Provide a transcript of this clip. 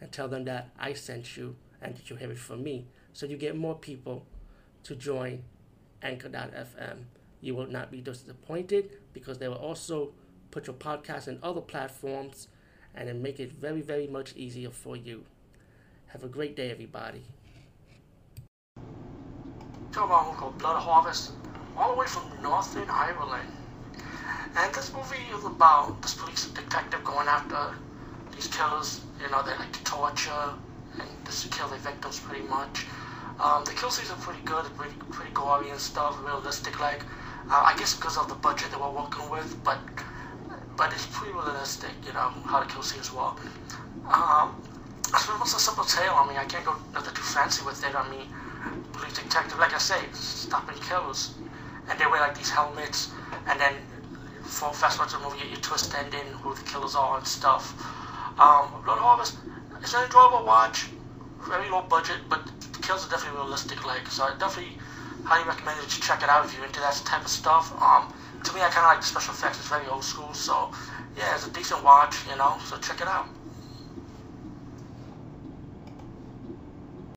and tell them that I sent you and that you have it from me. So you get more people to join Anchor.fm. You will not be disappointed because they will also put your podcast in other platforms and then make it very, very much easier for you. Have a great day, everybody. Talk about called Blood Harvest, all the way from Northern Ireland. And this movie is about this police detective going after these killers. You know, they like to torture and just kill their victims pretty much. Um, the kill scenes are pretty good, pretty, pretty gory and stuff, realistic. Like, uh, I guess because of the budget they were working with, but but it's pretty realistic. You know how the kill scenes were. Um, it's almost a simple tale. I mean, I can't go nothing too fancy with it. I mean, police detective, like I say, stopping killers, and they wear like these helmets, and then for fast forward to the movie, you, twist the ending, who the killers are and stuff. Um, Blood Harvest, it's an enjoyable watch, very low budget, but the kills are definitely realistic. Like, so I definitely highly recommend that you check it out if you're into that type of stuff. Um, to me, I kind of like the special effects. It's very old school, so yeah, it's a decent watch, you know. So check it out.